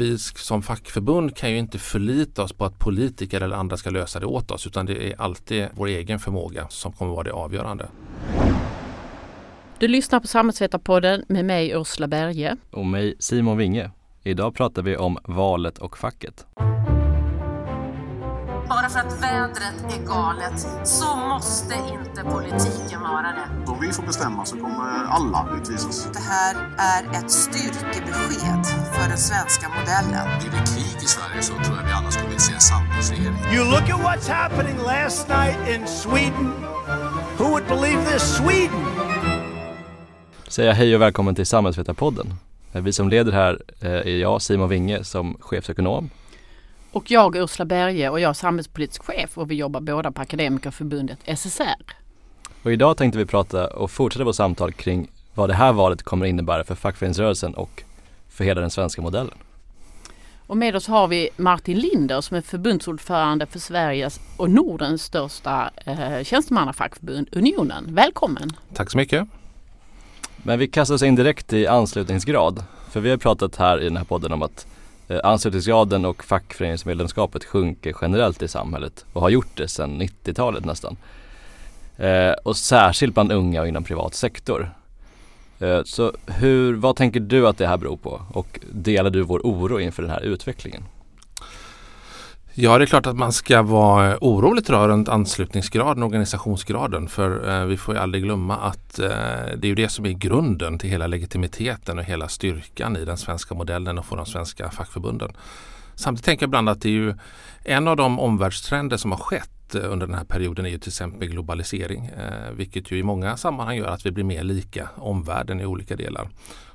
vi som fackförbund kan ju inte förlita oss på att politiker eller andra ska lösa det åt oss utan det är alltid vår egen förmåga som kommer vara det avgörande. Du lyssnar på Samhällsvetarpodden med mig Ursula Berge. Och mig Simon Winge. Idag pratar vi om valet och facket. Bara för att vädret är galet så måste inte politiken vara det. Om vi får bestämma så kommer alla utvisas. Det här är ett styrkebesked för den svenska modellen. Blir det krig i Sverige så tror jag vi alla skulle vilja se en samlingsregering. You look at what's happening last night in Sweden. Who would believe this? Sweden! Säga hej och välkommen till Samhällsvetarpodden. Vi som leder här eh, är jag, Simon Winge, som chefsekonom. Och jag Ursula Berge och jag är samhällspolitisk chef och vi jobbar båda på Akademikerförbundet SSR. Och idag tänkte vi prata och fortsätta vårt samtal kring vad det här valet kommer innebära för fackföreningsrörelsen och för hela den svenska modellen. Och med oss har vi Martin Linder som är förbundsordförande för Sveriges och Nordens största eh, tjänstemannafackförbund Unionen. Välkommen! Tack så mycket! Men vi kastar oss in direkt i anslutningsgrad. För vi har pratat här i den här podden om att Eh, anslutningsgraden och fackföreningsmedlemskapet sjunker generellt i samhället och har gjort det sedan 90-talet nästan. Eh, och särskilt bland unga och inom privat sektor. Eh, så hur, vad tänker du att det här beror på och delar du vår oro inför den här utvecklingen? Ja, det är klart att man ska vara eh, orolig tror jag, runt anslutningsgraden och organisationsgraden. För eh, vi får ju aldrig glömma att eh, det är ju det som är grunden till hela legitimiteten och hela styrkan i den svenska modellen och för de svenska fackförbunden. Samtidigt tänker jag ibland att det är ju en av de omvärldstrender som har skett eh, under den här perioden är ju till exempel globalisering. Eh, vilket ju i många sammanhang gör att vi blir mer lika omvärlden i olika delar.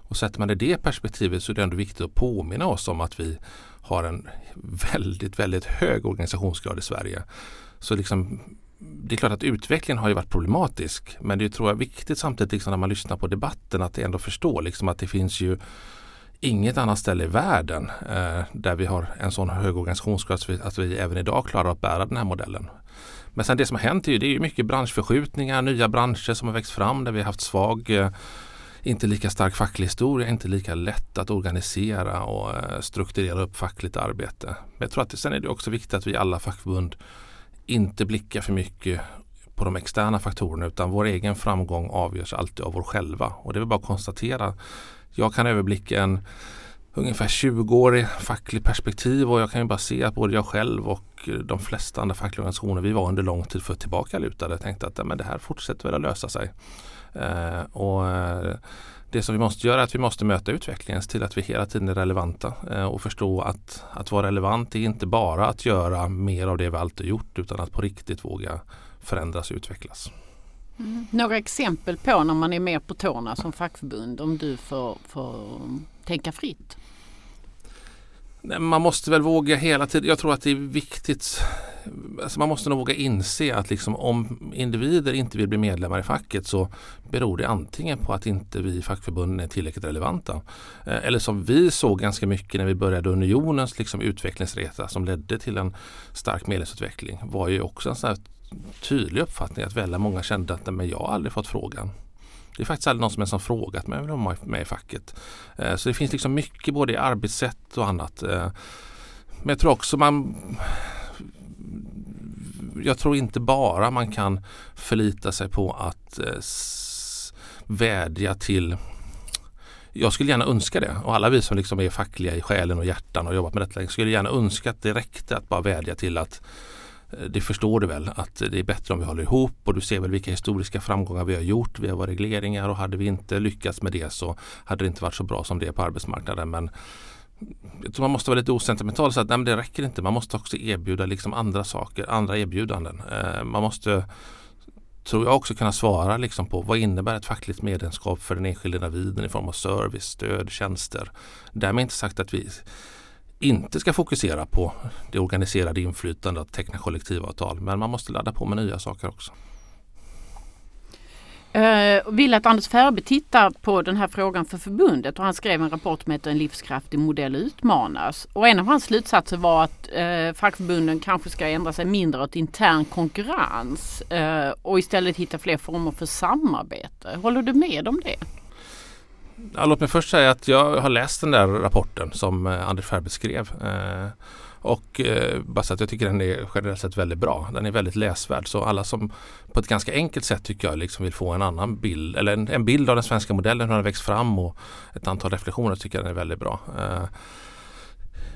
Och sätter man det i det perspektivet så är det ändå viktigt att påminna oss om att vi har en väldigt, väldigt hög organisationsgrad i Sverige. Så liksom, det är klart att utvecklingen har ju varit problematisk men det är tror jag är viktigt samtidigt liksom när man lyssnar på debatten att ändå förstå liksom att det finns ju inget annat ställe i världen eh, där vi har en sån hög organisationsgrad att vi, att vi även idag klarar att bära den här modellen. Men sen det som har hänt är ju, det är ju mycket branschförskjutningar, nya branscher som har växt fram där vi har haft svag eh, inte lika stark facklig historia, inte lika lätt att organisera och eh, strukturera upp fackligt arbete. Men jag tror att det, sen är det också viktigt att vi alla fackförbund inte blickar för mycket på de externa faktorerna utan vår egen framgång avgörs alltid av oss själva. Och det är väl bara att konstatera. Jag kan överblicka en ungefär 20-årig facklig perspektiv och jag kan ju bara se att både jag själv och de flesta andra fackliga organisationer vi var under lång tid för tillbaka lutade. Tänkte att men det här fortsätter väl att lösa sig. Eh, och eh, det som vi måste göra är att vi måste möta utvecklingen till att vi hela tiden är relevanta eh, och förstå att att vara relevant är inte bara att göra mer av det vi alltid gjort utan att på riktigt våga förändras och utvecklas. Mm. Några exempel på när man är mer på tårna som fackförbund om du får, får tänka fritt? Man måste väl våga hela tiden. Jag tror att det är viktigt. Alltså man måste nog våga inse att liksom om individer inte vill bli medlemmar i facket så beror det antingen på att inte vi fackförbunden är tillräckligt relevanta. Eh, eller som vi såg ganska mycket när vi började unionens liksom utvecklingsresa som ledde till en stark medlemsutveckling var ju också en sån tydlig uppfattning att väldigt många kände att men jag har aldrig fått frågan. Det är faktiskt aldrig någon som ens har frågat mig om jag är med i facket. Eh, så det finns liksom mycket både i arbetssätt och annat. Eh, men jag tror också man jag tror inte bara man kan förlita sig på att eh, vädja till jag skulle gärna önska det. Och alla vi som liksom är fackliga i själen och hjärtan och jobbat med detta skulle gärna önska att det räckte att bara vädja till att eh, det förstår du väl att det är bättre om vi håller ihop. Och du ser väl vilka historiska framgångar vi har gjort. Via våra regleringar och hade vi inte lyckats med det så hade det inte varit så bra som det är på arbetsmarknaden. Men jag tror man måste vara lite osentimental och säga att nej, men det räcker inte. Man måste också erbjuda liksom andra saker, andra erbjudanden. Eh, man måste tror jag också kunna svara liksom på vad innebär ett fackligt medlemskap för den enskilde individen i form av service, stöd, tjänster. Därmed inte sagt att vi inte ska fokusera på det organiserade inflytandet att teckna kollektivavtal. Men man måste ladda på med nya saker också. Eh, uh, vill att Anders Färbe tittar på den här frågan för förbundet och han skrev en rapport som heter En livskraftig modell utmanas. Och en av hans slutsatser var att uh, fackförbunden kanske ska ändra sig mindre åt intern konkurrens uh, och istället hitta fler former för samarbete. Håller du med om det? Ja, låt mig först säga att jag har läst den där rapporten som Anders Färbe skrev. Eh, och eh, bara så att jag tycker den är generellt sett väldigt bra. Den är väldigt läsvärd så alla som på ett ganska enkelt sätt tycker jag liksom vill få en annan bild eller en, en bild av den svenska modellen, hur den växt fram och ett antal reflektioner tycker jag den är väldigt bra. Eh,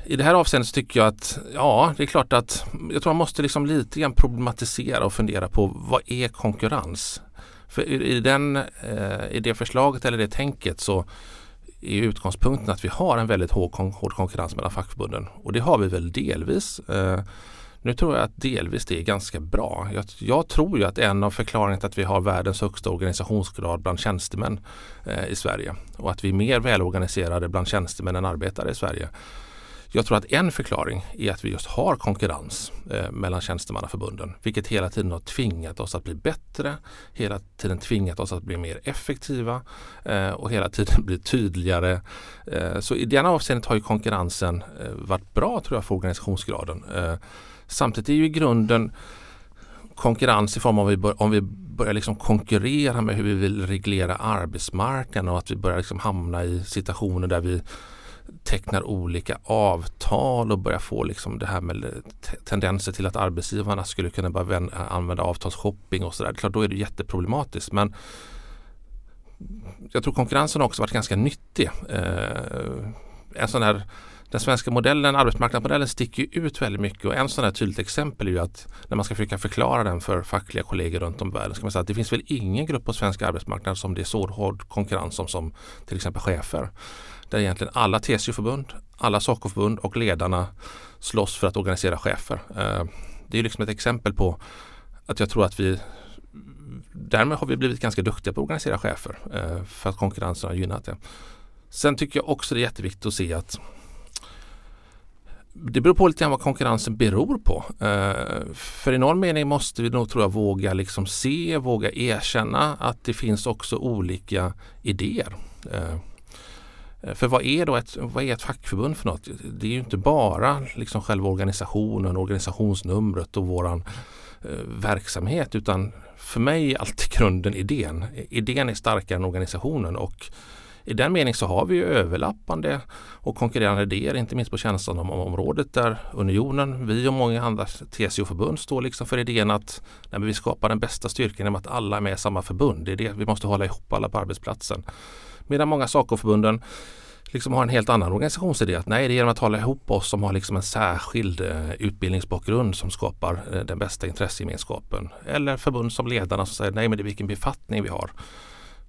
i det här avseendet så tycker jag att ja, det är klart att jag tror man måste liksom lite grann problematisera och fundera på vad är konkurrens? För i, den, eh, i det förslaget eller det tänket så är utgångspunkten att vi har en väldigt hård, hård konkurrens mellan fackförbunden och det har vi väl delvis. Eh, nu tror jag att delvis det är ganska bra. Jag, jag, tror ju att en av förklaringarna till att vi har världens högsta organisationsgrad bland tjänstemän eh, i Sverige och att vi är mer välorganiserade bland tjänstemän än arbetare i Sverige jag tror att en förklaring är att vi just har konkurrens eh, mellan tjänstemannaförbunden vilket hela tiden har tvingat oss att bli bättre, hela tiden tvingat oss att bli mer effektiva eh, och hela tiden bli tydligare. Eh, så i det avseendet har ju konkurrensen eh, varit bra tror jag för organisationsgraden. Eh, samtidigt är ju i grunden konkurrens i form av om vi, bör, om vi börjar liksom konkurrera med hur vi vill reglera arbetsmarknaden och att vi börjar liksom hamna i situationer där vi tecknar olika avtal och börjar få liksom det här med tendenser till att arbetsgivarna skulle kunna börja eh, använda avtalsshopping och sådär. Klart då är det jätteproblematiskt men jag tror konkurrensen också varit ganska nyttig. Eh, en sån här den svenska modellen, arbetsmarknadsmodellen sticker ut väldigt mycket och en sån här tydligt exempel är ju att när man ska försöka förklara den för fackliga kollegor runt om i världen ska man säga att det finns väl ingen grupp på svensk arbetsmarknad som det är så hård konkurrens om som till exempel chefer där egentligen alla TCO-förbund, alla SACO-förbund och ledarna slåss för att organisera chefer. Eh, det är liksom ett exempel på att jag tror att vi därmed har vi blivit ganska duktiga på att organisera chefer eh, för att konkurrensen har gynnat det. Sen tycker jag också det är jätteviktigt att se att det beror på lite grann vad konkurrensen beror på. Eh, för i någon mening måste vi nog tror jag våga liksom se, våga erkänna att det finns också olika idéer. Eh, för vad är då ett, vad är ett fackförbund för något? Det är ju inte bara liksom själva organisationen, organisationsnumret och våran eh, verksamhet utan för mig är alltid grunden idén. Idén är starkare än organisationen och i den meningen så har vi överlappande och konkurrerande idéer, inte minst på tjänsteområdet där Unionen, vi och många andra TCO-förbund står liksom för idén att nej, vi skapar den bästa styrkan genom att alla är med i samma förbund. Det är det vi måste hålla ihop alla på arbetsplatsen. Medan många SACO-förbunden liksom har en helt annan organisationsidé. Att nej, det är genom att hålla ihop oss som har liksom en särskild eh, utbildningsbakgrund som skapar eh, den bästa intressegemenskapen. Eller förbund som ledarna som säger nej, men det är vilken befattning vi har.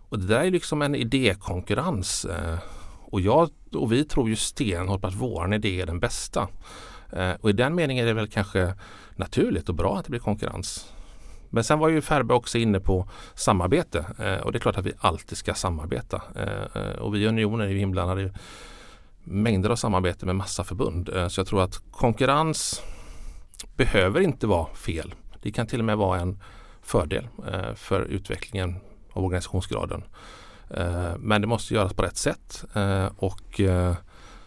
Och det där är liksom en idékonkurrens. Eh, och, jag, och vi tror ju stenhårt på att vår idé är den bästa. Eh, och i den meningen är det väl kanske naturligt och bra att det blir konkurrens. Men sen var ju Färbe också inne på samarbete eh, och det är klart att vi alltid ska samarbeta. Eh, eh, och vi i Unionen är ju inblandade i mängder av samarbete med massa förbund. Eh, så jag tror att konkurrens behöver inte vara fel. Det kan till och med vara en fördel eh, för utvecklingen av organisationsgraden. Eh, men det måste göras på rätt sätt eh, och eh,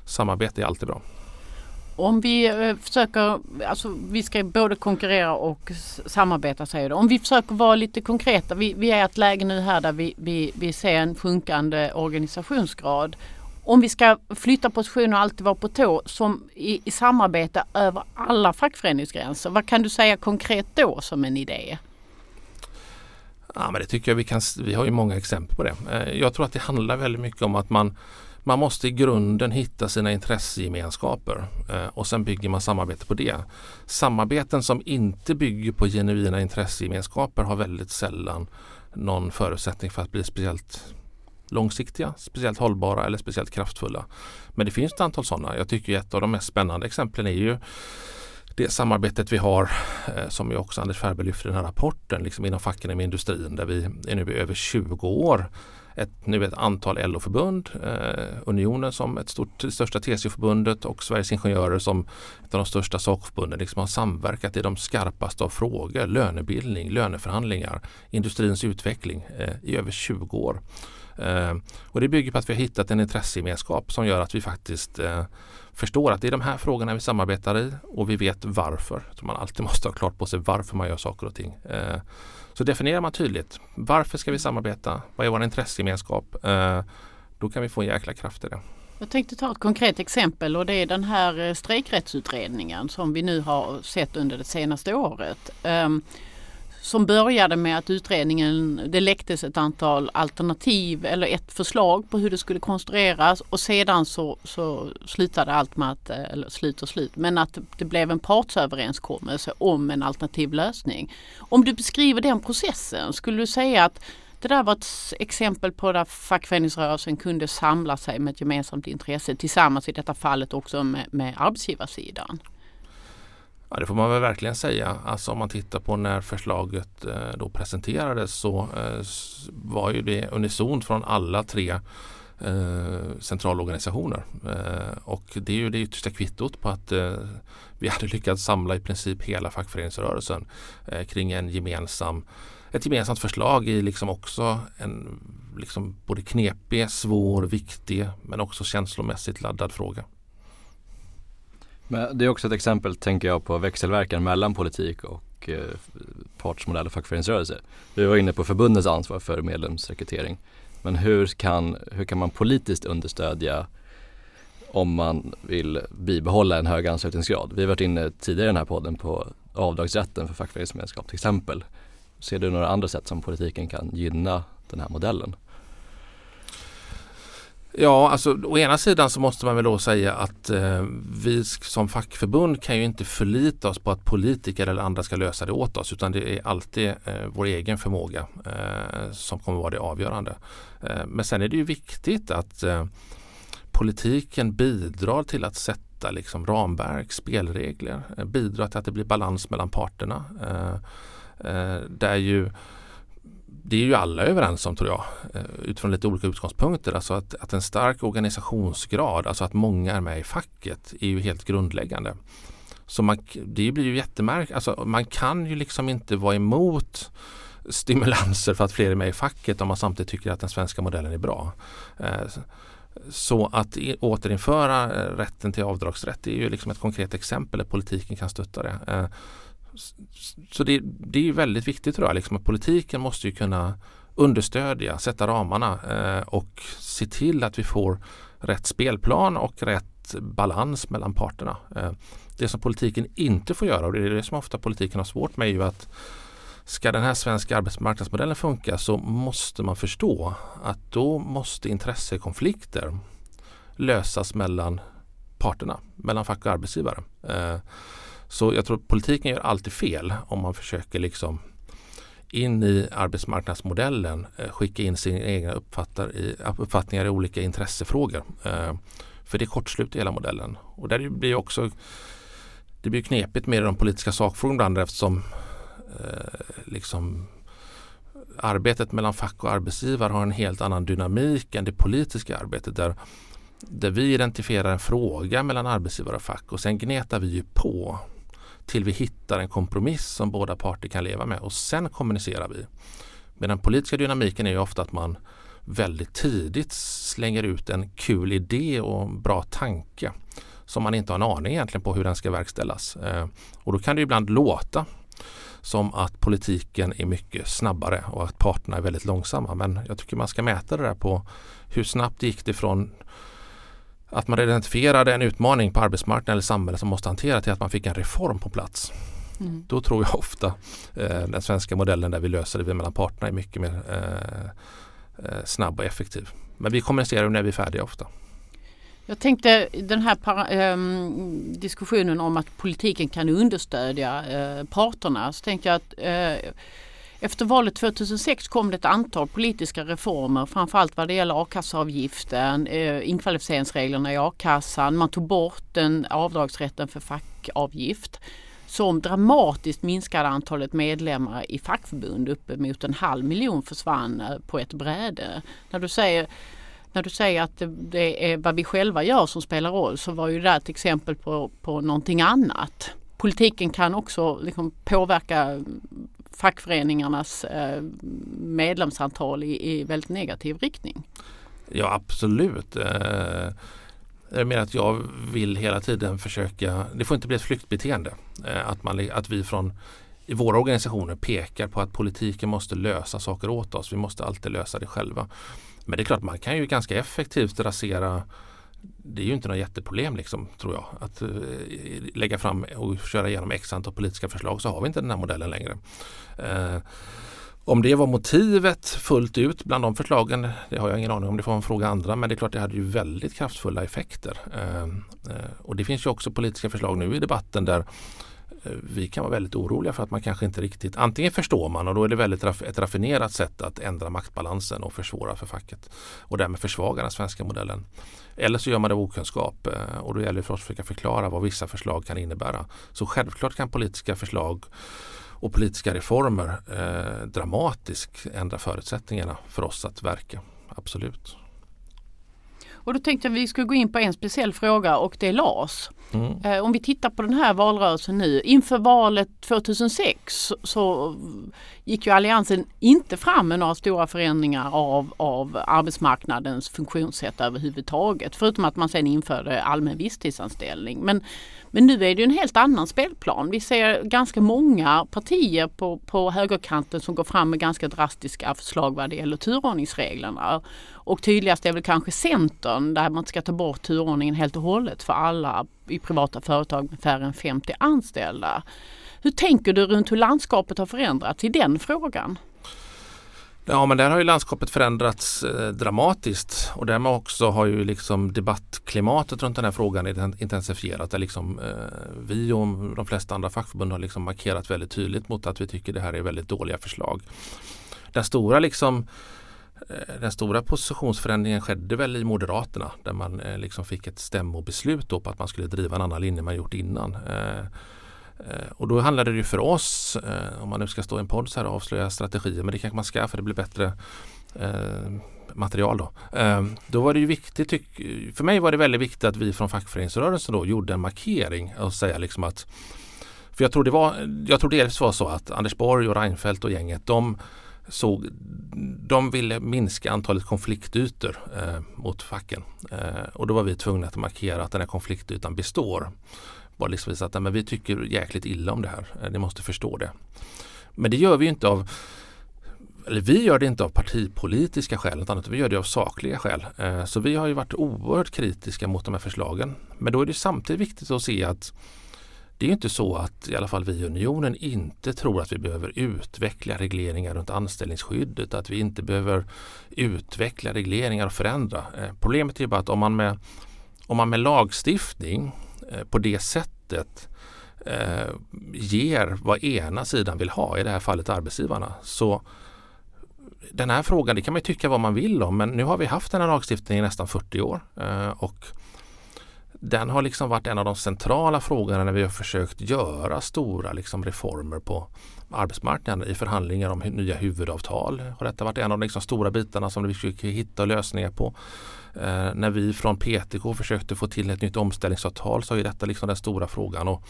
samarbete är alltid bra. Om vi eh, försöker, alltså vi ska både konkurrera och samarbeta säger du. Om vi försöker vara lite konkreta. Vi, vi är i ett läge nu här där vi, vi, vi ser en sjunkande organisationsgrad. Om vi ska flytta positioner och alltid vara på tå som i, i samarbete över alla fackföreningsgränser. Vad kan du säga konkret då som en idé? Ja, men det tycker jag vi kan. Vi har ju många exempel på det. Eh, jag tror att det handlar väldigt mycket om att man man måste i grunden hitta sina intressegemenskaper eh, och sen bygger man samarbete på det. Samarbeten som inte bygger på genuina intressegemenskaper har väldigt sällan någon förutsättning för att bli speciellt långsiktiga, speciellt hållbara eller speciellt kraftfulla. Men det finns ett antal sådana. Jag tycker ett av de mest spännande exemplen är ju det samarbetet vi har eh, som ju också Anders Färber lyfter i den här rapporten liksom inom facken i industrin där vi är nu i över 20 år ett, nu ett antal LO-förbund, eh, Unionen som ett stort, det största TCO-förbundet och Sveriges Ingenjörer som ett av de största sakförbunden liksom har samverkat i de skarpaste av frågor, lönebildning, löneförhandlingar, industrins utveckling eh, i över 20 år. Eh, och det bygger på att vi har hittat en intressegemenskap som gör att vi faktiskt eh, förstår att det är de här frågorna vi samarbetar i och vi vet varför. Så man alltid måste ha klart på sig varför man gör saker och ting. Eh, så definierar man tydligt varför ska vi samarbeta? Vad är vår intressegemenskap? Eh, Då kan vi få en jäkla kraft i det. Jag tänkte ta ett konkret exempel och det är den här eh, strejkrättsutredningen som vi nu har sett under det senaste året. Som började med att utredningen, det läcktes ett antal alternativ eller ett förslag på hur det skulle konstrueras och sedan så, så slutade allt med att, eh, eller slut och slut, men att det blev en partsöverenskommelse om en alternativ lösning. Om du beskriver den processen, skulle du säga att det där var ett exempel på där fackföreningsrörelsen kunde samla sig med ett gemensamt intresse tillsammans i detta fallet också med, med arbetsgivarsidan? Ja, det får man väl verkligen säga. Alltså om man tittar på när förslaget eh, då presenterades så eh, var ju det unisont från alla tre eh, centralorganisationer. Eh, och det är ju det yttersta kvittot på att eh, vi hade lyckats samla i princip hela fackföreningsrörelsen eh, kring en gemensam ett gemensamt förslag i liksom också en liksom både knepig, svår, viktig men också känslomässigt laddad fråga. Men det är också ett exempel, tänker jag, på växelverkan mellan politik och eh, partsmodell och fackföreningsrörelse. Vi var inne på förbundets ansvar för medlemsrekrytering. Men hur kan, hur kan man politiskt understödja om man vill bibehålla en hög anslutningsgrad? Vi har varit inne tidigare i den här podden på avdragsrätten för fackföreningsmedlemskap till exempel. Ser du några andra sätt som politiken kan gynna den här modellen? Ja, alltså å ena sidan så måste man väl då säga att eh, vi som fackförbund kan ju inte förlita oss på att politiker eller andra ska lösa det åt oss utan det är alltid eh, vår egen förmåga eh, som kommer vara det avgörande. Eh, men sen är det ju viktigt att eh, politiken bidrar till att sätta liksom, ramverk, spelregler, eh, bidrar till att det blir balans mellan parterna. Eh, eh, där ju det är ju alla överens om tror jag eh, utifrån lite olika utgångspunkter. Alltså att, att en stark organisationsgrad, alltså att många är med i facket är ju helt grundläggande. Så man, det blir ju jättemärkligt. Alltså man kan ju liksom inte vara emot stimulanser för att fler är med i facket om man samtidigt tycker att den svenska modellen är bra. Eh, så att återinföra eh, rätten till avdragsrätt är ju liksom ett konkret exempel där politiken kan stötta det så det, det är väldigt viktigt tror jag, liksom, att politiken måste ju kunna understödja, sätta ramarna eh, och se till att vi får rätt spelplan och rätt balans mellan parterna. Eh, det som politiken inte får göra och det är det som ofta politiken har svårt med är ju att ska den här svenska arbetsmarknadsmodellen funka så måste man förstå att då måste intressekonflikter lösas mellan parterna, mellan fack och arbetsgivare. Eh, så jag tror politiken gör alltid fel om man försöker liksom in i arbetsmarknadsmodellen eh, skicka in sina egna uppfattningar i olika intressefrågor. Eh, för det kortsluter hela modellen. Och där blir också det blir knepigt med de politiska sakfrågorna ibland eftersom eh, liksom arbetet mellan fack och arbetsgivare har en helt annan dynamik än det politiska arbetet där, där vi identifierar en fråga mellan arbetsgivare och fack och sen gnetar vi ju på till vi hittar en kompromiss som båda parter kan leva med och sen kommunicerar vi. Men den politiska dynamiken är ju ofta att man väldigt tidigt slänger ut en kul idé och en bra tanke som man inte har en aning egentligen på hur den ska verkställas. Eh, och då kan det ibland låta som att politiken är mycket snabbare och att parterna är väldigt långsamma. Men jag tycker man ska mäta det där på hur snabbt gick det från att man identifierade en utmaning på arbetsmarknaden eller samhället som måste hantera till att man fick en reform på plats. Mm. Då tror jag ofta eh, den svenska modellen där vi löser det mellan parterna är mycket mer eh, eh, snabb och effektiv. Men vi kommunicerar när vi är färdiga ofta. Jag tänkte den här um, diskussionen om att politiken kan understödja uh, parterna. Så tänkte jag att uh, efter valet 2006 kom det ett antal politiska reformer, framförallt vad det gäller a-kasseavgiften, eh, inkvalificeringsreglerna i a-kassan. Man tog bort den avdragsrätten för fackavgift som dramatiskt minskade antalet medlemmar i fackförbund. Uppemot en halv miljon försvann eh, på ett bräde. När du säger när du säger att det är vad vi själva gör som spelar roll så var ju det ett exempel på, på någonting annat. Politiken kan också liksom påverka fackföreningarnas eh, medlemsantal i, i väldigt negativ riktning. Ja absolut. Eh, jag menar att jag vill hela tiden försöka, det får inte bli ett flyktbeteende. Eh, att, man, att vi från i våra organisationer pekar på att politiken måste lösa saker åt oss. Vi måste alltid lösa det själva. Men det är klart man kan ju ganska effektivt rasera det är ju inte något jätteproblem liksom, tror jag. Att eh, lägga fram och köra igenom x antal politiska förslag så har vi inte den här modellen längre. Eh, om det var motivet fullt ut bland de förslagen, det har jag ingen aning om, det får man fråga andra. Men det är klart det hade ju väldigt kraftfulla effekter. Eh, eh och det finns ju också politiska förslag nu i debatten där vi kan vara väldigt oroliga för att man kanske inte riktigt, antingen förstår man och då är det väldigt ett raffinerat sätt att ändra maktbalansen och försvåra för facket och därmed försvaga den svenska modellen. Eller så gör man det av okunskap eh, och då gäller det för oss att försöka förklara vad vissa förslag kan innebära. Så självklart kan politiska förslag och politiska reformer eh, dramatiskt ändra förutsättningarna för oss att verka. Absolut. Och då tänkte jag att vi skulle gå in på en speciell fråga och det är LAS. Mm. Eh, om vi tittar på den här valrörelsen nu. Inför valet 2006 så gick ju Alliansen inte fram med några stora förändringar av, av arbetsmarknadens funktionssätt överhuvudtaget. Förutom att man sen införde allmän visstidsanställning. Men, men nu är det en helt annan spelplan. Vi ser ganska många partier på, på högerkanten som går fram med ganska drastiska förslag vad det gäller turordningsreglerna. Och tydligast är väl kanske Centern där man ska ta bort turordningen helt och hållet för alla i privata företag med färre än 50 anställda. Hur tänker du runt hur landskapet har förändrats i den frågan? Ja men där har ju landskapet förändrats eh, dramatiskt och därmed också har ju liksom debattklimatet runt den här frågan intensifierat. Där liksom, eh, vi och de flesta andra fackförbund har liksom markerat väldigt tydligt mot att vi tycker det här är väldigt dåliga förslag. Den stora liksom Eh, den stora positionsförändringen skedde väl i Moderaterna där man eh, liksom fick ett stämmobeslut på att man skulle driva en annan linje man gjort innan. Eh, Eh, och då handlade det ju för oss, eh, om man nu ska stå i en podd så här och avslöja strategier, men det kanske man ska för det blir bättre eh, material då. Ehm, då var det ju viktigt, för mig var det väldigt viktigt att vi från fackföreningsrörelsen då gjorde en markering och säga liksom att för jag tror det var, jag tror dels var så att Anders Borg och Reinfeldt och gänget de såg, de ville minska antalet konfliktytor eh, mot facken. Eh, och då var vi tvungna att markera att den här konfliktytan består. Bara liksom visa att men vi tycker jäkligt illa om det här. Eh, ni måste förstå det. Men det gör vi inte av eller vi gör det inte av partipolitiska skäl utan vi gör det av sakliga skäl. Eh, så vi har ju varit oerhört kritiska mot de här förslagen. Men då är det samtidigt viktigt att se att det är inte så att i alla fall vi i Unionen inte tror att vi behöver utveckla regleringar runt anställningsskyddet, att vi inte behöver utveckla regleringar och förändra. Eh, problemet är bara att om man med, om man med lagstiftning Eh, på det sättet eh, ger vad ena sidan vill ha, i det här fallet arbetsgivarna, så den här frågan, det kan man tycka vad man vill om, men nu har vi haft den här lagstiftningen i nästan 40 år eh, och den har liksom varit en av de centrala frågorna när vi har försökt göra stora liksom reformer på arbetsmarknaden i förhandlingar om nya huvudavtal. Har detta varit en av de liksom stora bitarna som vi försöker hitta lösningar på. Eh, när vi från PTK försökte få till ett nytt omställningsavtal så är detta liksom den stora frågan. Och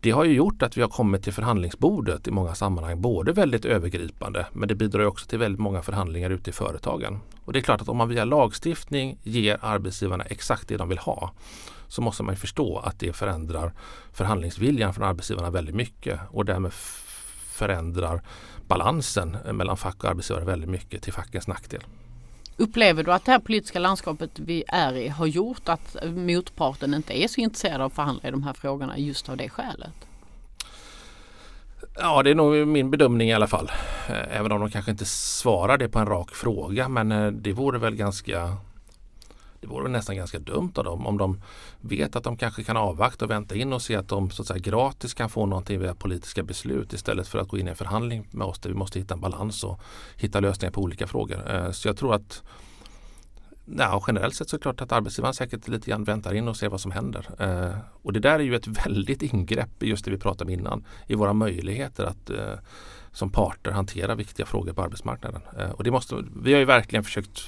det har ju gjort att vi har kommit till förhandlingsbordet i många sammanhang. Både väldigt övergripande men det bidrar också till väldigt många förhandlingar ute i företagen. Och det är klart att om man via lagstiftning ger arbetsgivarna exakt det de vill ha så måste man förstå att det förändrar förhandlingsviljan från arbetsgivarna väldigt mycket och därmed förändrar balansen mellan fack och arbetsgivare väldigt mycket till fackens nackdel. Upplever du att det här politiska landskapet vi är i har gjort att motparten inte är så intresserad av att förhandla i de här frågorna just av det skälet? Ja, det är nog min bedömning i alla fall. Eh, även om de kanske inte svarar det på en rak fråga. Men eh, det vore väl ganska det vore nästan ganska dumt av dem om de vet att de kanske kan avvakta och vänta in och se att de så att säga, gratis kan få någonting via politiska beslut istället för att gå in i en förhandling med oss där vi måste hitta en balans och hitta lösningar på olika frågor. Eh, så jag tror att Ja, generellt sett så är det klart att arbetsgivaren säkert lite grann väntar in och ser vad som händer. Eh, och det där är ju ett väldigt ingrepp i just det vi pratade om innan. I våra möjligheter att eh, som parter hantera viktiga frågor på arbetsmarknaden. Eh, och det måste, vi har ju verkligen försökt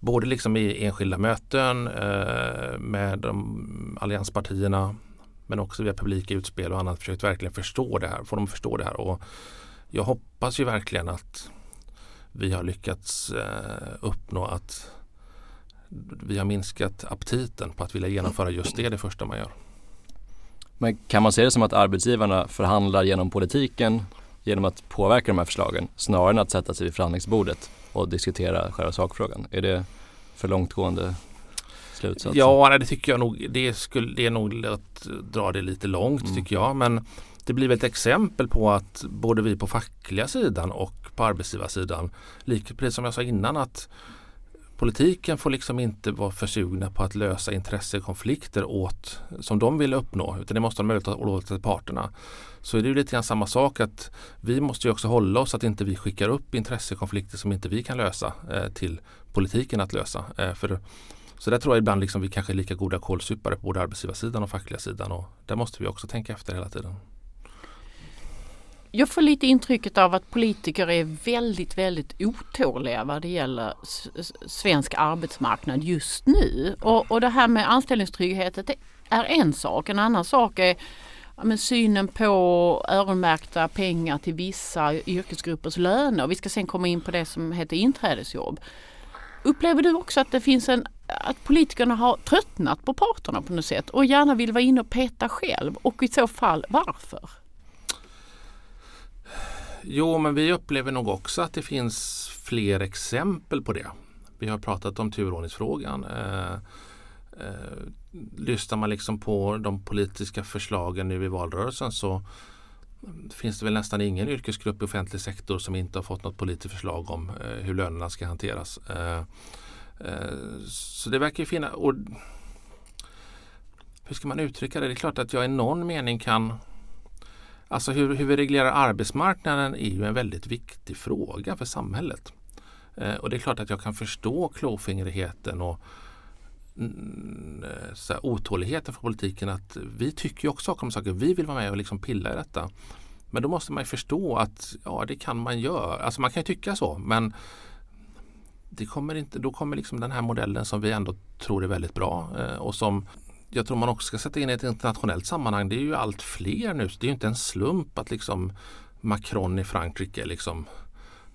både liksom i enskilda möten eh, med de allianspartierna men också via publika utspel och annat försökt verkligen förstå det här, få dem att förstå det här. Och jag hoppas ju verkligen att vi har lyckats eh, uppnå att vi har minskat aptiten på att vilja genomföra just det det första man gör. Men kan man se det som att arbetsgivarna förhandlar genom politiken genom att påverka de här förslagen snarare än att sätta sig vid förhandlingsbordet och diskutera själva sakfrågan. Är det för långtgående slutsats? Ja, nej, det tycker jag nog. Det, skulle, det är nog att dra det lite långt Mm. tycker jag. Men det blir ett exempel på att både vi på fackliga sidan och på arbetsgivarsidan, precis som jag sa innan att politiken får liksom inte vara försugna på att lösa intressekonflikter åt, som de vill uppnå utan det måste de möjlighet att låta till parterna. Så är det ju lite grann samma sak att vi måste ju också hålla oss att inte vi skickar upp intressekonflikter som inte vi kan lösa eh, till politiken att lösa. Eh, för så där tror jag ibland liksom vi kanske är lika goda kålsupare på både arbetsgivarsidan och fackliga sidan och där måste vi också tänka efter hela tiden. Jag får lite intrycket av att politiker är väldigt, väldigt otåliga vad det gäller svensk arbetsmarknad just nu. Och, och det här med anställningstryggheten det är en sak. En annan sak är ja, men synen på öronmärkta pengar till vissa yrkesgruppers löner. Vi ska sen komma in på det som heter inträdesjobb. Upplever du också att det finns en att politikerna har tröttnat på parterna på något sätt och gärna vill vara inne och peta själv och i så fall varför? Jo, men vi upplever nog också att det finns fler exempel på det. Vi har pratat om turordningsfrågan. Eh, eh, lyssnar man liksom på de politiska förslagen nu i valrörelsen så finns det väl nästan ingen yrkesgrupp i offentlig sektor som inte har fått något politiskt förslag om eh, hur lönerna ska hanteras. Eh, eh så det verkar ju finnas... Hur ska man uttrycka det? Det är klart att jag i någon mening kan Alltså hur, hur vi reglerar arbetsmarknaden är ju en väldigt viktig fråga för samhället. Eh, och det är klart att jag kan förstå klåfingrigheten och mm, eh, så här, otåligheten från politiken att vi tycker ju också saker om saker. Vi vill vara med och liksom pilla i detta. Men då måste man ju förstå att ja, det kan man göra. Alltså man kan ju tycka så men det kommer inte, då kommer liksom den här modellen som vi ändå tror är väldigt bra eh, och som jag tror man också ska sätta in i ett internationellt sammanhang. Det är ju allt fler nu. Det är ju inte en slump att liksom Macron i Frankrike liksom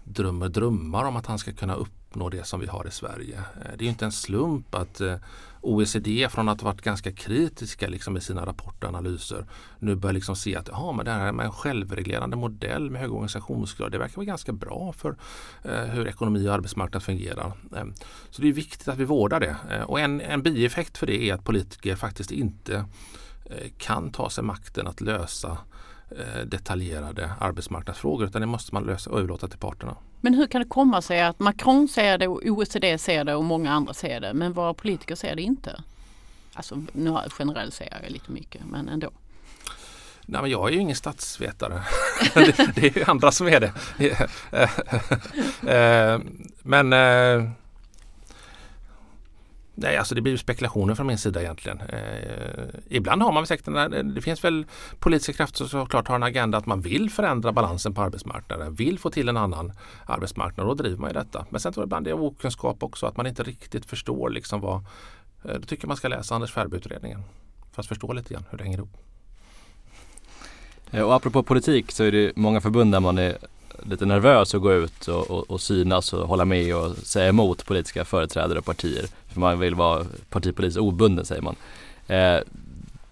drömmer drömmar om att han ska kunna uppnå det som vi har i Sverige. Eh, det är ju inte en slump att eh, OECD från att ha varit ganska kritiska liksom i sina rapporter och analyser nu börjar liksom se att men det här med en självreglerande modell med hög organisationsgrad det verkar vara ganska bra för eh, hur ekonomi och arbetsmarknad fungerar. Eh, så det är viktigt att vi vårdar det. Eh, och en, en bieffekt för det är att politiker faktiskt inte eh, kan ta sig makten att lösa eh, detaljerade arbetsmarknadsfrågor utan det måste man lösa och överlåta till parterna. Men hur kan det komma sig att Macron ser det och OECD ser det och många andra ser det men våra politiker ser det inte? Alltså nu generaliserar jag lite mycket men ändå. Nej, men jag är ju ingen statsvetare. det, det är ju andra som är det. Eh, eh, eh, men eh, Nej, alltså det blir ju spekulationer från min sida egentligen. Eh, ibland har man säkert, en- eh, det finns väl politiska krafter som såklart har en agenda att man vill förändra balansen på arbetsmarknaden, vill få till en annan arbetsmarknad och då driver man ju detta. Men sen tror jag ibland det är okunskap också, att man inte riktigt förstår liksom vad, eh, då tycker jag man ska läsa Anders Ferbe-utredningen för att förstå lite grann hur det hänger ihop. Eh, och apropå politik så är det många förbund där man är lite nervös att gå ut och, och, och synas och hålla med och säga emot politiska företrädare och partier. För man vill vara partipolitiskt obunden säger man. Eh,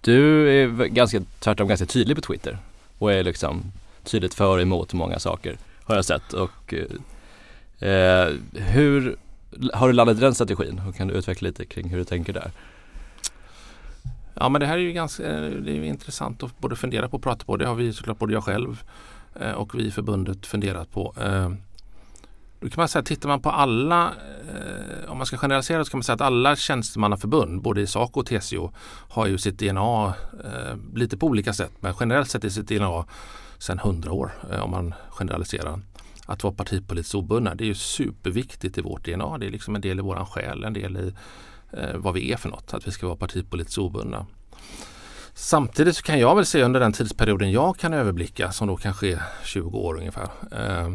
du är ganska, tvärtom ganska tydlig på Twitter och är liksom tydligt för och emot många saker har jag sett. Och, eh, hur har du landat i den strategin och kan du utveckla lite kring hur du tänker där? Ja men det här är ju ganska eh, det är ju intressant att både fundera på och prata på. Det har vi såklart både jag själv Eh, och vi i förbundet funderat på. Eh, då kan man säga, tittar man på alla, eh, om man ska generalisera så kan man säga att alla tjänstemannaförbund, både i SACO och TCO, har ju sitt DNA lite på olika sätt. Men generellt sett är sitt DNA sedan hundra år om man generaliserar. Att vara partipolitiskt obundna, det är ju superviktigt i vårt DNA. Det är liksom en del i våran själ, en del i vad vi är för något, att vi ska vara partipolitiskt obundna. Samtidigt så kan jag väl se under den tidsperioden jag kan överblicka som då kanske är 20 år ungefär. Eh,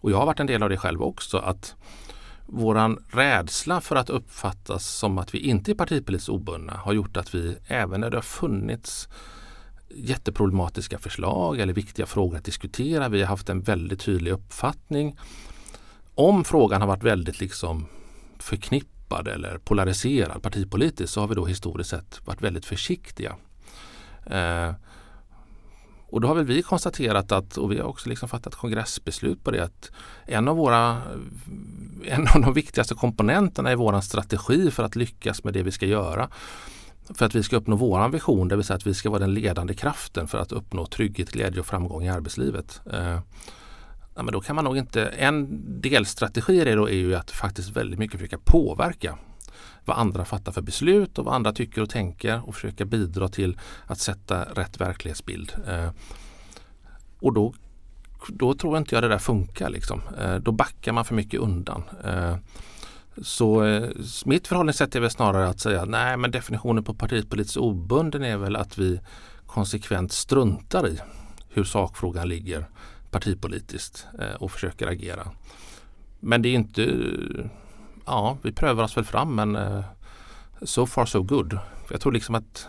och jag har varit en del av det själv också att våran rädsla för att uppfattas som att vi inte är partipolitiskt obundna har gjort att vi även när det har funnits jätteproblematiska förslag eller viktiga frågor att diskutera. Vi har haft en väldigt tydlig uppfattning. Om frågan har varit väldigt liksom förknippad eller polariserad partipolitiskt så har vi då historiskt sett varit väldigt försiktiga. Eh, och då har väl vi konstaterat att, och vi har också liksom fattat kongressbeslut på det, att en av, våra, eh, en av de viktigaste komponenterna i vår strategi för att lyckas med det vi ska göra för att vi ska uppnå vår vision, det vill säga att vi ska vara den ledande kraften för att uppnå trygghet, glädje och framgång i arbetslivet. Eh, ja, men då kan man nog inte, en delstrategi i det då är ju att faktiskt väldigt mycket försöka påverka vad andra fattar för beslut och vad andra tycker och tänker och försöka bidra till att sätta rätt verklighetsbild. Eh, och då, då tror inte jag det där funkar. Liksom. Eh, då backar man för mycket undan. Eh, så eh, mitt förhållningssätt är väl snarare att säga nej men definitionen på partipolitiskt obunden är väl att vi konsekvent struntar i hur sakfrågan ligger partipolitiskt eh, och försöker agera. Men det är inte, ja vi prövar oss väl fram men eh, so far so good. Jag tror liksom att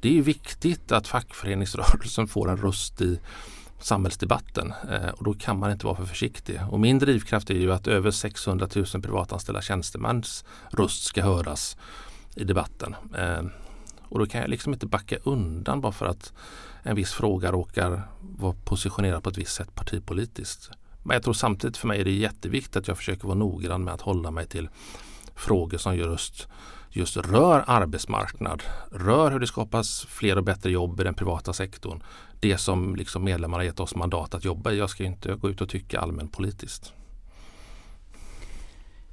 det är viktigt att fackföreningsrörelsen får en röst i samhällsdebatten eh, och då kan man inte vara för försiktig. Och min drivkraft är ju att över 600 000 privatanställda tjänstemäns röst ska höras i debatten. Eh, och då kan jag liksom inte backa undan bara för att en viss fråga råkar vara positionerad på ett visst sätt partipolitiskt. Men jag tror samtidigt för mig är det jätteviktigt att jag försöker vara noggrann med att hålla mig till frågor som just, just rör arbetsmarknad, rör hur det skapas fler och bättre jobb i den privata sektorn. Det som liksom medlemmarna gett oss mandat att jobba i. Jag ska inte gå ut och tycka allmänpolitiskt.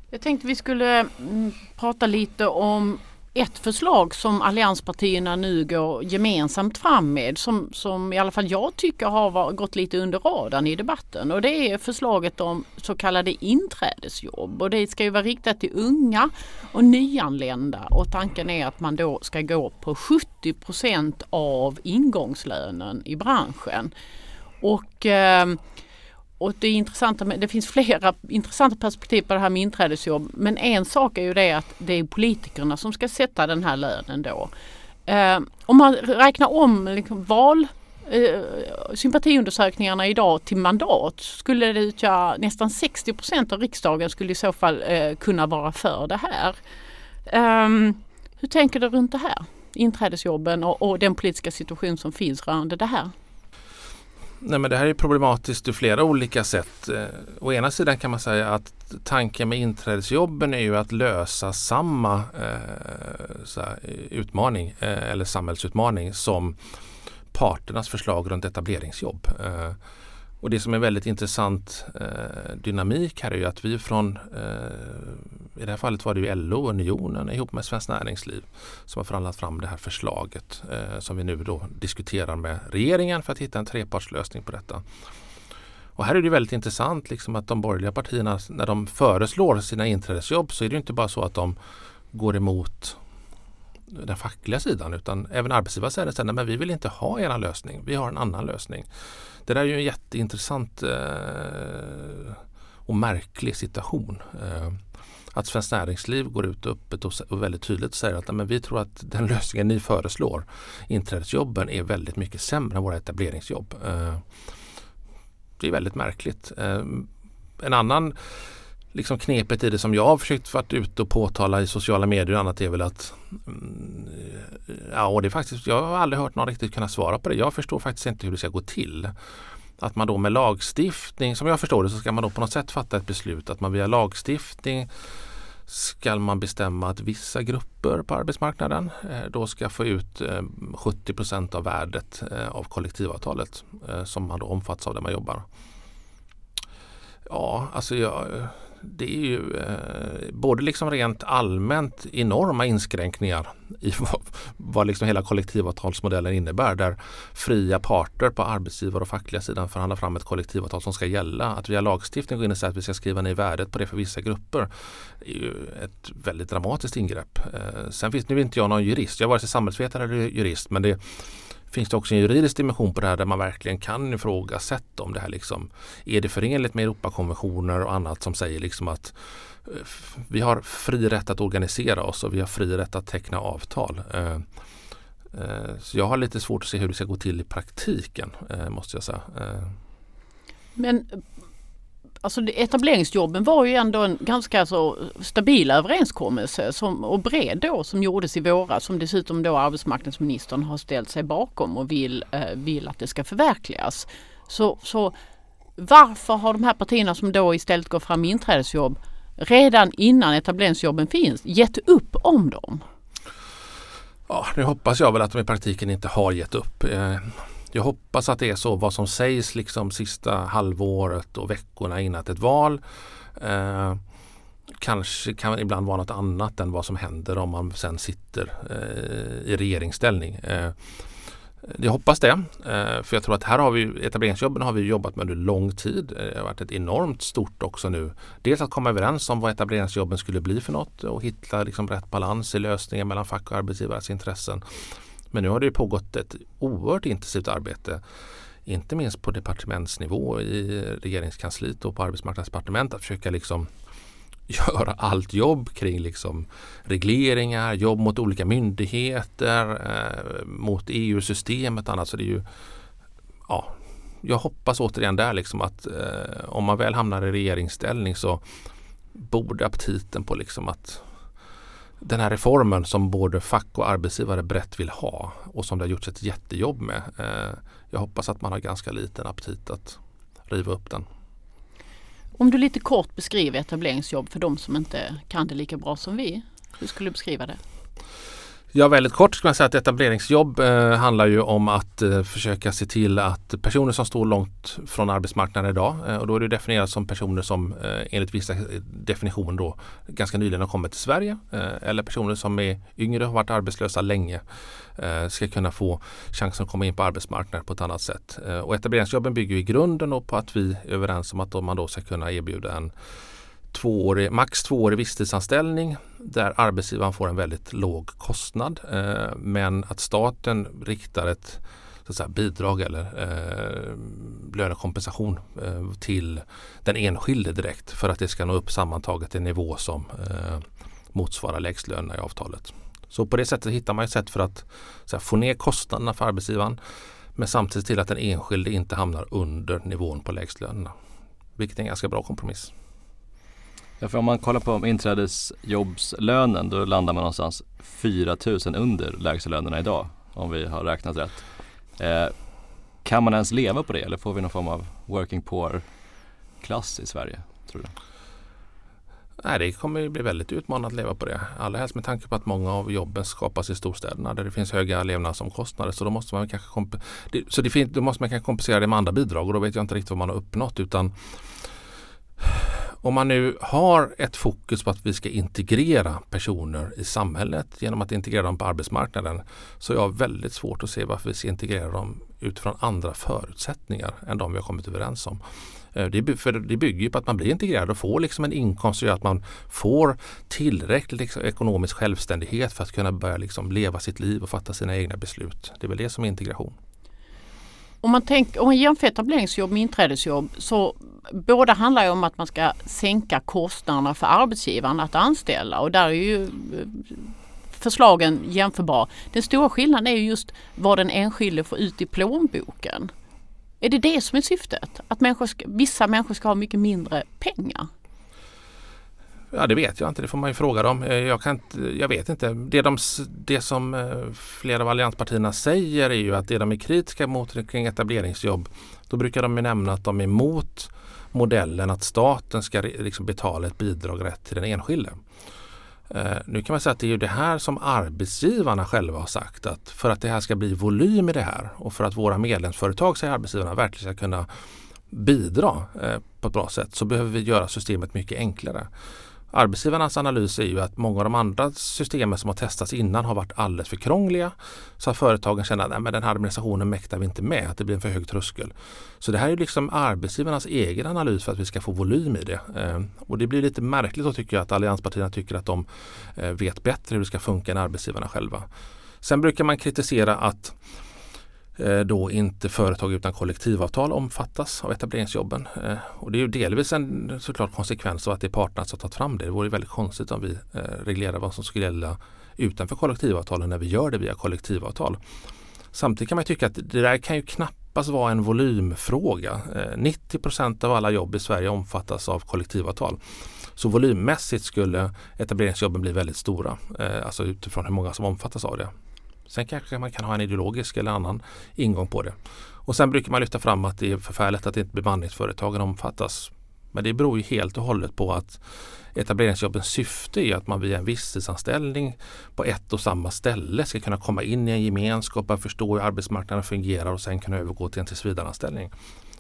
Jag tänkte vi skulle mm, prata lite om ett förslag som allianspartierna nu går gemensamt fram med som, som i alla fall jag tycker har gått lite under radarn i debatten. Och det är förslaget om så kallade inträdesjobb. Och det ska ju vara riktat till unga och nyanlända. Och tanken är att man då ska gå på 70% av ingångslönen i branschen. Och eh, och det, är intressanta, det finns flera intressanta perspektiv på det här med inträdesjobb. Men en sak är ju det att det är politikerna som ska sätta den här lönen då. Eh, om man räknar om liksom val eh, sympatiundersökningarna idag till mandat skulle det utgöra nästan 60 procent av riksdagen skulle i så fall eh, kunna vara för det här. Eh, hur tänker du runt det här? Inträdesjobben och, och den politiska situation som finns rörande det här? Nej, men det här är problematiskt ur flera olika sätt. Eh, å ena sidan kan man säga att tanken med inträdesjobben är ju att lösa samma eh, här, utmaning eh, eller samhällsutmaning som parternas förslag runt etableringsjobb. Eh, och det som är väldigt intressant eh, dynamik här är ju att vi från, eh, i det här fallet var det ju LO och Unionen ihop med Svenskt Näringsliv som har förhandlat fram det här förslaget eh, som vi nu då diskuterar med regeringen för att hitta en trepartslösning på detta. Och här är det väldigt intressant liksom att de borgerliga partierna när de föreslår sina inträdesjobb så är det inte bara så att de går emot den fackliga sidan utan även arbetsgivare säger att men vi vill inte ha er lösning, vi har en annan lösning. Det där är ju en jätteintressant eh, och märklig situation. Eh, att Svenskt Näringsliv går ut öppet och, och väldigt tydligt säger att men vi tror att den lösningen ni föreslår, inträdesjobben, är väldigt mycket sämre än våra etableringsjobb. Eh, det är väldigt märkligt. Eh, en annan liksom knepet i det som jag har försökt vara ute och påtala i sociala medier och annat är väl att mm, ja, och det är faktiskt, jag har aldrig hört någon riktigt kunna svara på det. Jag förstår faktiskt inte hur det ska gå till. Att man då med lagstiftning, som jag förstår det, så ska man då på något sätt fatta ett beslut att man via lagstiftning ska man bestämma att vissa grupper på arbetsmarknaden eh, då ska få ut eh, 70 av värdet eh, av kollektivavtalet eh, som man då omfattas av där man jobbar. Ja, alltså jag, eh, det är ju eh, både liksom rent allmänt enorma inskränkningar i vad, vad liksom hela kollektivavtalsmodellen innebär där fria parter på arbetsgivar och fackliga sidan förhandlar fram ett kollektivavtal som ska gälla. Att via lagstiftning gå in och säga att vi ska skriva ner värdet på det för vissa grupper är ju ett väldigt dramatiskt ingrepp. Eh, sen finns, nu inte jag någon jurist, jag är vare sig samhällsvetare eller jurist men det finns det också en juridisk dimension på det här där man verkligen kan ifrågasätta om det här liksom är det förenligt med Europakonventioner och annat som säger liksom att eh, vi har fri rätt att organisera oss och vi har fri rätt att teckna avtal. Eh, eh, så jag har lite svårt att se hur det ska gå till i praktiken måste jag säga. Men Alltså etableringsjobben var ju ändå en ganska så stabil överenskommelse som, och bred då som gjordes i våras som dessutom då arbetsmarknadsministern har ställt sig bakom och vill, eh, vill att det ska förverkligas. Så, så varför har de här partierna som då istället går fram med inträdesjobb redan innan etableringsjobben finns gett upp om dem? Ja, nu hoppas jag väl att de i praktiken inte har gett upp. Eh, jag hoppas att det är så vad som sägs liksom sista halvåret och veckorna innan ett val. Eh, kanske kan ibland vara något annat än vad som händer om man sen sitter eh, i regeringsställning. Eh, jag hoppas det. Eh, för jag tror att här har vi etableringsjobben har vi jobbat med under lång tid. Eh, det har varit ett enormt stort också nu. Dels att komma överens om vad etableringsjobben skulle bli för något och hitta liksom rätt balans i lösningen mellan fack och arbetsgivares intressen. Men nu har det pågått ett oerhört intensivt arbete inte minst på departementsnivå i regeringskansliet och på arbetsmarknadsdepartementet att försöka liksom göra allt jobb kring liksom regleringar, jobb mot olika myndigheter, eh, mot EU-systemet och annat. Så det är ju, ja, jag hoppas återigen där liksom att eh, om man väl hamnar i regeringsställning så borde aptiten på liksom att den här reformen som både fack och arbetsgivare brett vill ha och som det har gjorts ett jättejobb med. Eh, jag hoppas att man har ganska liten aptit att riva upp den. Om du lite kort beskriver etableringsjobb för de som inte kan det lika bra som vi. Hur skulle du beskriva det? Ja, väldigt kort skulle man säga att etableringsjobb eh, handlar ju om att eh, försöka se till att personer som står långt från arbetsmarknaden idag eh, och då är det definierat som personer som eh, enligt vissa eh, definitioner då ganska nyligen har kommit till Sverige eh, eller personer som är yngre och har varit arbetslösa länge eh, ska kunna få chansen att komma in på arbetsmarknaden på ett annat sätt. Eh, och etableringsjobben bygger i grunden på att vi är överens om att man då ska kunna erbjuda en tvåårig, max tvåårig visstidsanställning där arbetsgivaren får en väldigt låg kostnad eh, men att staten riktar ett så att säga, bidrag eller eh, lönekompensation eh, till den enskilde direkt för att det ska nå upp sammantaget en nivå som eh, motsvarar lägstlönerna i avtalet. Så på det sättet hittar man ett sätt för att här, få ner kostnaderna för arbetsgivaren men samtidigt till att den enskilde inte hamnar under nivån på lägstlönerna. Vilket är en ganska bra kompromiss. Ja, för om man kollar på inträdesjobbslönen då landar man någonstans 4 000 under lägstalönerna idag om vi har räknat rätt. Eh, kan man ens leva på det eller får vi någon form av working poor klass i Sverige? Tror du? Nej, det kommer bli väldigt utmanande att leva på det. Allra helst med tanke på att många av jobben skapas i storstäderna där det finns höga levnadsomkostnader. Så då måste man kanske, komp- så det då måste man kanske kompensera det med andra bidrag och då vet jag inte riktigt vad man har uppnått. utan om man nu har ett fokus på att vi ska integrera personer i samhället genom att integrera dem på arbetsmarknaden så är jag väldigt svårt att se varför vi ska integrera dem utifrån andra förutsättningar än de vi har kommit överens om. Eh, det, för det bygger ju på att man blir integrerad och får liksom en inkomst som gör att man får tillräcklig liksom ekonomisk självständighet för att kunna börja liksom leva sitt liv och fatta sina egna beslut. Det är väl det som är integration. Om man, tänker, om man jämför etableringsjobb med inträdesjobb så båda handlar ju om att man ska sänka kostnaderna för arbetsgivaren att anställa och där är ju eh, förslagen jämförbara. Den stora skillnaden är ju just vad den enskilde får ut i plånboken. Är det det som är syftet? Att människor ska, vissa människor ska ha mycket mindre pengar? Ja det vet jag inte, det får man ju fråga dem. Eh, jag, kan inte, jag vet inte. Det, de, det som eh, flera av allianspartierna säger är ju att det de är kritiska mot kring etableringsjobb då brukar de ju nämna att de är emot modellen att staten ska liksom betala ett bidrag rätt till den enskilde. Eh, nu kan man säga att det är ju det här som arbetsgivarna själva har sagt att för att det här ska bli volym i det här och för att våra medlemsföretag, säger arbetsgivarna, verkligen ska kunna bidra på ett bra sätt så behöver vi göra systemet mycket enklare. Arbetsgivarnas analys är ju att många av de andra systemen som har testats innan har varit alldeles för krångliga. Så att företagen känner att den här administrationen mäktar vi inte med, att det blir en för hög tröskel. Så det här är liksom arbetsgivarnas egen analys för att vi ska få volym i det. Ehm, och det blir lite märkligt då tycker jag att allianspartierna tycker att de eh, vet bättre hur det ska funka än arbetsgivarna själva. Sen brukar man kritisera att Eh, då inte företag utan kollektivavtal omfattas av etableringsjobben. Eh, och det är ju delvis en såklart konsekvens av att det är parterna som tagit fram det. Det vore väldigt konstigt om vi eh, reglerar vad som skulle gälla utanför kollektivavtalen när vi gör det via kollektivavtal. Samtidigt kan man tycka att det där kan ju knappast knappast vara en volymfråga. 90 procent av alla jobb i Sverige omfattas av kollektivavtal. Så volymmässigt skulle etableringsjobben bli väldigt stora. Alltså utifrån hur många som omfattas av det. Sen kanske man kan ha en ideologisk eller annan ingång på det. Och sen brukar man lyfta fram att det är förfärligt att inte bemanningsföretagen omfattas. Men det beror ju helt och hållet på att etableringsjobbens syfte är att man via en visstidsanställning på ett och samma ställe ska kunna komma in i en gemenskap och förstå hur arbetsmarknaden fungerar och sen kunna övergå till en tillsvidareanställning.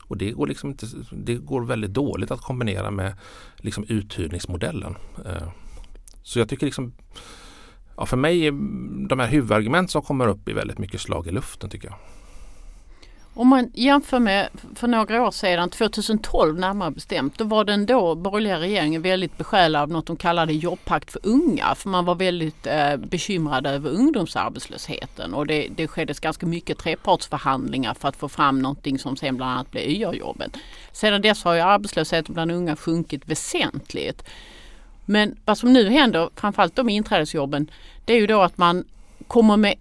Och det går, liksom inte, det går väldigt dåligt att kombinera med liksom uthyrningsmodellen. Eh, så jag tycker liksom ja, för mig är de här huvudargument som kommer upp i väldigt mycket slag i luften tycker jag. Om man jämför med för några år sedan, 2012 närmare bestämt, då var den då borgerliga regeringen väldigt besjälad av något de kallade jobbpakt för unga. För man var väldigt eh, bekymrad över ungdomsarbetslösheten och det, det skedde ganska mycket trepartsförhandlingar för att få fram någonting som sen bland annat blev YA-jobben. Sedan dess har ju arbetslösheten bland unga sjunkit väsentligt. Men vad som nu händer, framförallt de inträdesjobben, det är ju då att man kommer med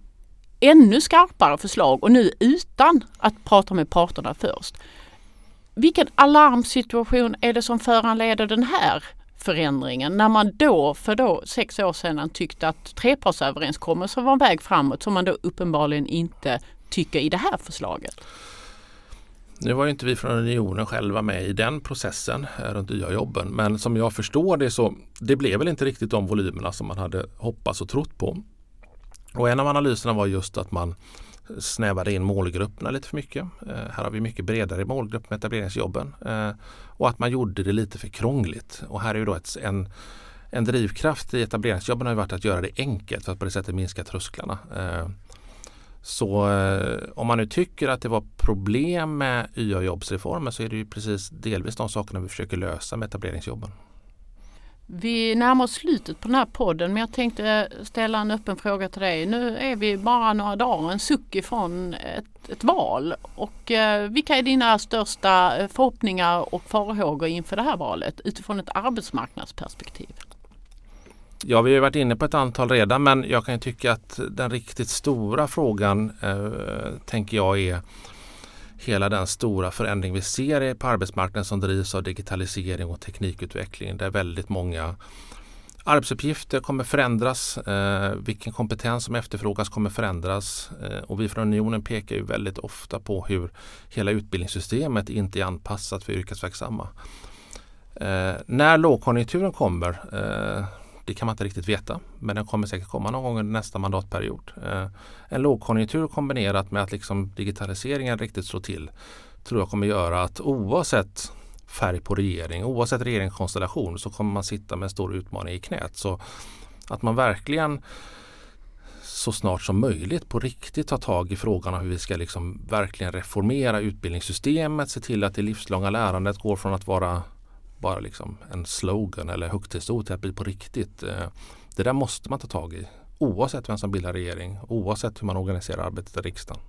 ännu skarpare förslag och nu utan att prata med parterna först. Vilken alarmsituation är det som föranleder den här förändringen när man då för då sex år sedan tyckte att trepartsöverenskommelsen var en väg framåt som man då uppenbarligen inte tycker i det här förslaget? Nu var ju inte vi från Unionen själva med i den processen eh, runt YA-jobben men som jag förstår det så det blev väl inte riktigt de volymerna som man hade hoppats och trott på. Och en av analyserna var just att man snävade in målgrupperna lite för mycket. Eh, här har vi mycket bredare målgrupp med etableringsjobben eh, och att man gjorde det lite för krångligt. Och här är ju då ett, en, en drivkraft i etableringsjobben har varit att göra det enkelt för att på det sättet minska trösklarna. Eh, så eh, om man nu tycker att det var problem med YA-jobbsreformen så är det ju precis delvis de sakerna vi försöker lösa med etableringsjobben. Vi närmar oss slutet på den här podden men jag tänkte ställa en öppen fråga till dig. Nu är vi bara några dagar, en suck ifrån ett, ett val. Och eh, vilka är dina största eh, förhoppningar och farhågor inför det här valet utifrån ett arbetsmarknadsperspektiv? Ja, vi har varit inne på ett antal redan men jag kan tycka att den riktigt stora frågan eh, tänker jag är hela den stora förändring vi ser på arbetsmarknaden som drivs av digitalisering och teknikutveckling där väldigt många arbetsuppgifter kommer förändras. Eh, vilken kompetens som efterfrågas kommer förändras. Eh, och vi från Unionen pekar ju väldigt ofta på hur hela utbildningssystemet inte är anpassat för yrkesverksamma. Eh, när lågkonjunkturen kommer eh, det kan man inte riktigt veta men den kommer säkert komma någon gång under nästa mandatperiod. Eh, en lågkonjunktur kombinerat med att liksom digitaliseringen riktigt slår till tror jag kommer göra att oavsett färg på regering, oavsett regeringskonstellation så kommer man sitta med en stor utmaning i knät. Så att man verkligen så snart som möjligt på riktigt ta tag i frågan om hur vi ska liksom verkligen reformera utbildningssystemet, se till att det livslånga lärandet går från att vara bara liksom en slogan eller högtidsord till att bli på riktigt. Eh, det där måste man ta tag i oavsett vem som bildar regering, oavsett hur man organiserar arbetet i riksdagen.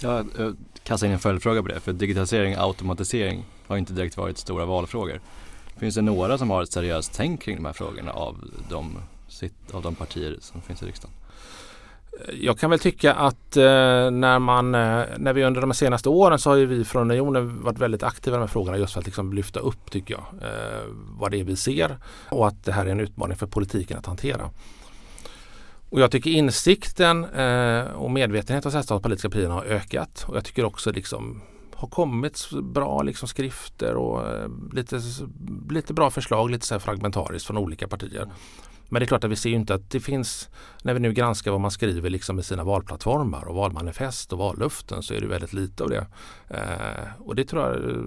Jag eh, kastar in en följdfråga på det, för digitalisering och automatisering har inte direkt varit stora valfrågor. Finns det några som har ett seriöst tänk kring de här frågorna av de, av de partier som finns i riksdagen? Jag kan väl tycka att eh, när, man, eh, när vi under de senaste åren så har vi från Unionen varit väldigt aktiva i de här frågorna just för att liksom lyfta upp tycker jag eh, vad det är vi ser och att det här är en utmaning för politiken att hantera. Och jag tycker insikten eh, och medvetenheten hos de politiska partierna har ökat och jag tycker också liksom har kommit bra liksom skrifter och eh, lite, lite bra förslag, lite så fragmentariskt från olika partier. Men det är klart att vi ser inte att det finns, när vi nu granskar vad man skriver liksom i sina valplattformar och valmanifest och vallöften så är det väldigt lite av det. Eh, och det tror jag,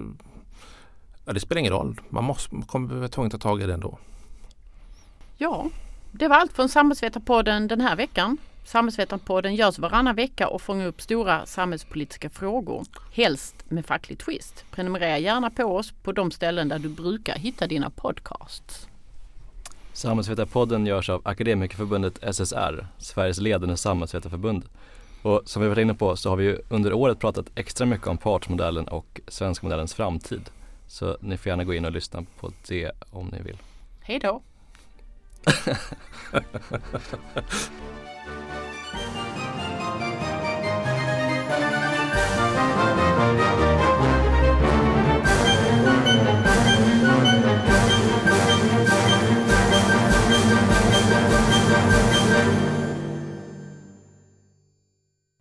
ja, det spelar ingen roll. Man måste, kommer vara tvungen att ta tag i det ändå. Ja, det var allt från Samhällsvetarpodden den här veckan. Samhällsvetarpodden görs varannan vecka och fångar upp stora samhällspolitiska frågor. Helst med facklig twist. Prenumerera gärna på oss på de ställen där du brukar hitta dina podcasts. Samhällsvetarpodden görs av Akademikerförbundet SSR, Sveriges ledande samhällsvetarförbund. Och som vi varit inne på så har vi ju under året pratat extra mycket om partsmodellen och svenska modellens framtid. Så ni får gärna gå in och lyssna på det om ni vill. Hej då!